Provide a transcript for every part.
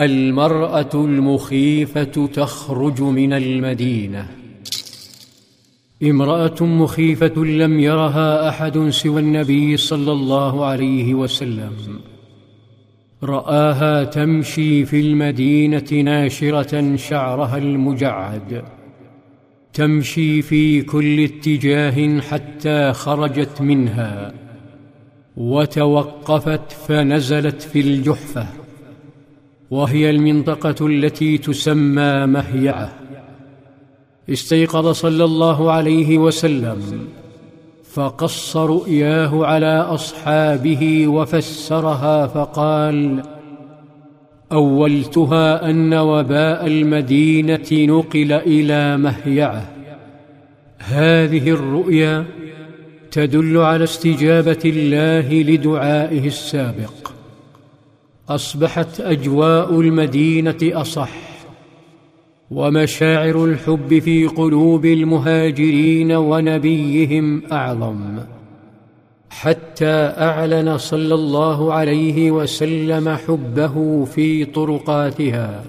المرأة المخيفة تخرج من المدينة. امرأة مخيفة لم يرها أحد سوى النبي صلى الله عليه وسلم. رآها تمشي في المدينة ناشرة شعرها المجعد. تمشي في كل اتجاه حتى خرجت منها. وتوقفت فنزلت في الجحفة. وهي المنطقة التي تسمى مهيعه استيقظ صلى الله عليه وسلم فقص رؤياه على أصحابه وفسرها فقال أولتها أن وباء المدينة نقل إلى مهيعه هذه الرؤيا تدل على استجابة الله لدعائه السابق. أصبحت أجواء المدينة أصح ومشاعر الحب في قلوب المهاجرين ونبيهم أعظم. حتى أعلن صلى الله عليه وسلم حبه في طرقاتها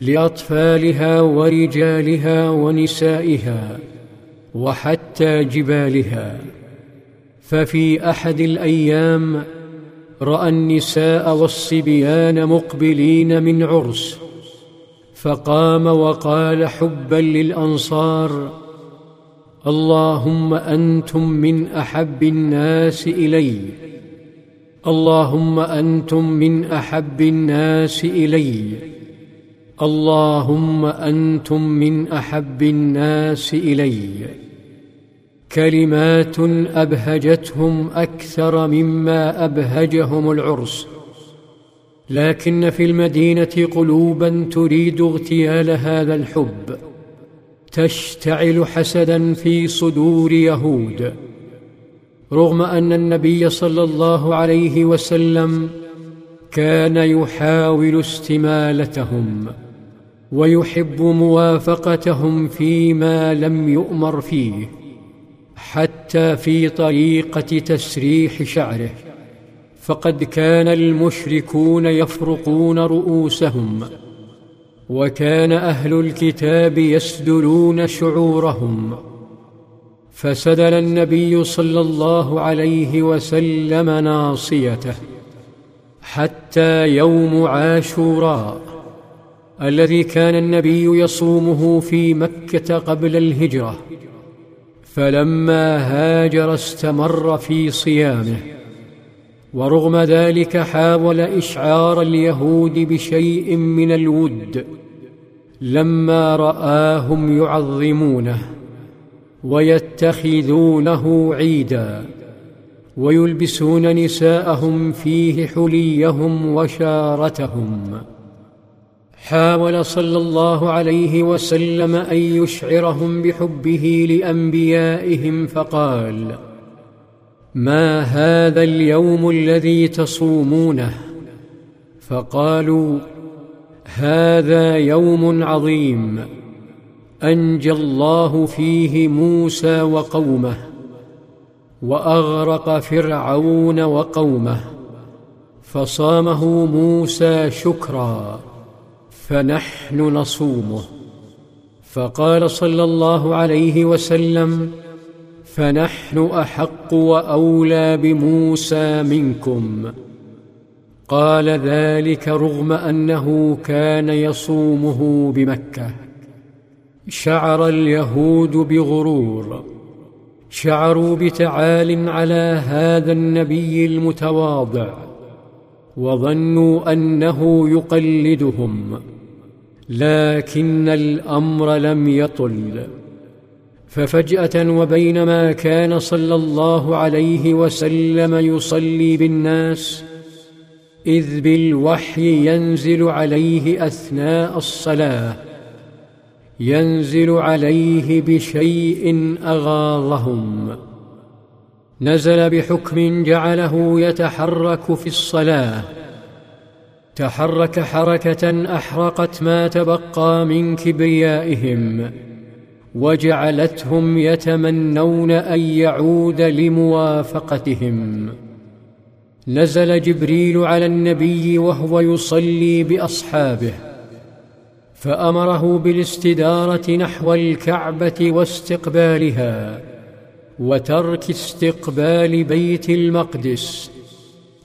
لأطفالها ورجالها ونسائها وحتى جبالها. ففي أحد الأيام رأى النساء والصبيان مقبلين من عرس فقام وقال حبا للأنصار اللهم أنتم من أحب الناس إلي اللهم أنتم من أحب الناس إلي اللهم أنتم من أحب الناس إلي. كلمات أبهجتهم أكثر مما أبهجهم العرس. لكن في المدينة قلوبا تريد اغتيال هذا الحب. تشتعل حسدا في صدور يهود. رغم أن النبي صلى الله عليه وسلم كان يحاول استمالتهم ويحب موافقتهم فيما لم يؤمر فيه. حتى في طريقة تسريح شعره. فقد كان المشركون يفرقون رؤوسهم وكان أهل الكتاب يسدلون شعورهم. فسدل النبي صلى الله عليه وسلم ناصيته حتى يوم عاشوراء الذي كان النبي يصومه في مكة قبل الهجرة. فلما هاجر استمر في صيامه ورغم ذلك حاول إشعار اليهود بشيء من الود لما رآهم يعظمونه ويتخذونه عيدا ويلبسون نساءهم فيه حليهم وشارتهم. حاول صلى الله عليه وسلم أن يشعرهم بحبه لأنبيائهم فقال ما هذا اليوم الذي تصومونه؟ فقالوا هذا يوم عظيم أنجى الله فيه موسى وقومه وأغرق فرعون وقومه فصامه موسى شكرا. فنحن نصومه. فقال صلى الله عليه وسلم فنحن أحق وأولى بموسى منكم. قال ذلك رغم أنه كان يصومه بمكة. شعر اليهود بغرور. شعروا بتعال على هذا النبي المتواضع وظنوا أنه يقلدهم. لكن الأمر لم يطل. ففجأة وبينما كان صلى الله عليه وسلم يصلي بالناس إذ بالوحي ينزل عليه أثناء الصلاة ينزل عليه بشيء أغاظهم. نزل بحكم جعله يتحرك في الصلاة. تحرك حركة أحرقت ما تبقى من كبريائهم وجعلتهم يتمنون أن يعود لموافقتهم. نزل جبريل على النبي وهو يصلي بأصحابه فأمره بالاستدارة نحو الكعبة واستقبالها وترك استقبال بيت المقدس.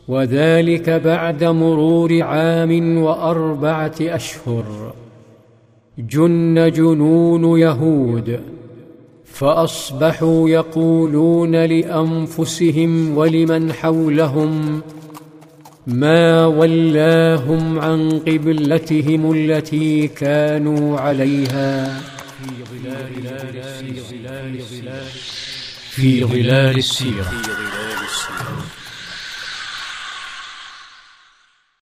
وذلك بعد مرور عام وأربعة أشهر. جن جنون يهود فأصبحوا يقولون لأنفسهم ولمن حولهم ما ولاهم عن قبلتهم التي كانوا عليها. في ظلال السيرة.